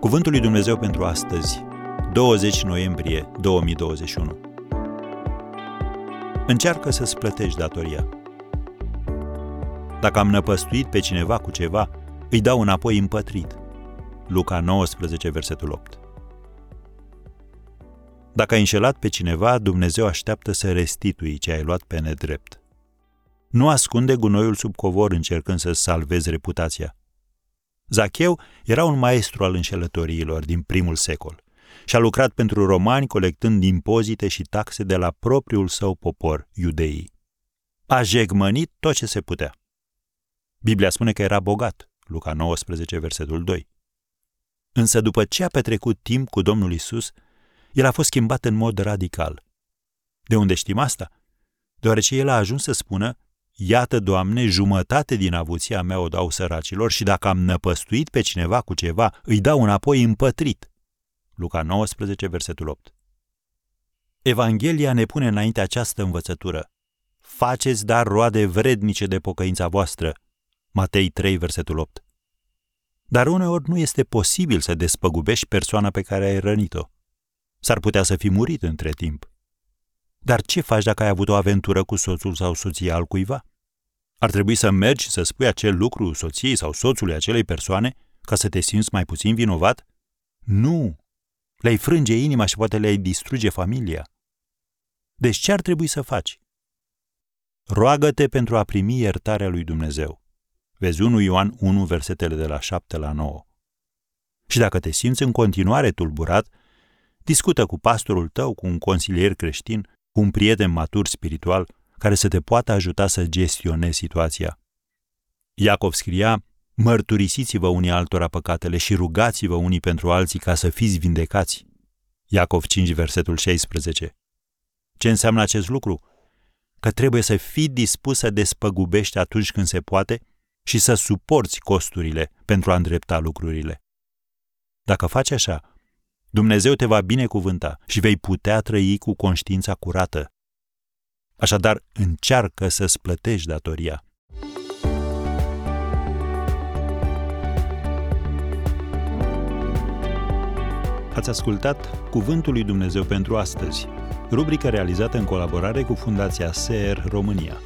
Cuvântul lui Dumnezeu pentru astăzi, 20 noiembrie 2021. Încearcă să-ți plătești datoria. Dacă am năpăstuit pe cineva cu ceva, îi dau înapoi împătrit. Luca 19, versetul 8. Dacă ai înșelat pe cineva, Dumnezeu așteaptă să restitui ce ai luat pe nedrept. Nu ascunde gunoiul sub covor încercând să salvezi reputația. Zacheu era un maestru al înșelătoriilor din primul secol și a lucrat pentru romani colectând impozite și taxe de la propriul său popor, iudeii. A jegmănit tot ce se putea. Biblia spune că era bogat, Luca 19, versetul 2. Însă după ce a petrecut timp cu Domnul Isus, el a fost schimbat în mod radical. De unde știm asta? Deoarece el a ajuns să spună, Iată, Doamne, jumătate din avuția mea o dau săracilor și dacă am năpăstuit pe cineva cu ceva, îi dau înapoi împătrit. Luca 19, versetul 8. Evanghelia ne pune înainte această învățătură. Faceți dar roade vrednice de pocăința voastră. Matei 3, versetul 8. Dar uneori nu este posibil să despăgubești persoana pe care ai rănit-o. S-ar putea să fi murit între timp. Dar ce faci dacă ai avut o aventură cu soțul sau soția al cuiva? Ar trebui să mergi și să spui acel lucru soției sau soțului acelei persoane ca să te simți mai puțin vinovat? Nu! Le-ai frânge inima și poate le-ai distruge familia. Deci ce ar trebui să faci? Roagă-te pentru a primi iertarea lui Dumnezeu. Vezi 1 Ioan 1, versetele de la 7 la 9. Și dacă te simți în continuare tulburat, discută cu pastorul tău, cu un consilier creștin, cu un prieten matur spiritual care să te poată ajuta să gestionezi situația. Iacov scria, mărturisiți-vă unii altora păcatele și rugați-vă unii pentru alții ca să fiți vindecați. Iacov 5, versetul 16. Ce înseamnă acest lucru? Că trebuie să fii dispus să despăgubești atunci când se poate și să suporți costurile pentru a îndrepta lucrurile. Dacă faci așa, Dumnezeu te va binecuvânta și vei putea trăi cu conștiința curată. Așadar, încearcă să-ți plătești datoria. Ați ascultat Cuvântul lui Dumnezeu pentru astăzi, rubrica realizată în colaborare cu Fundația SER România.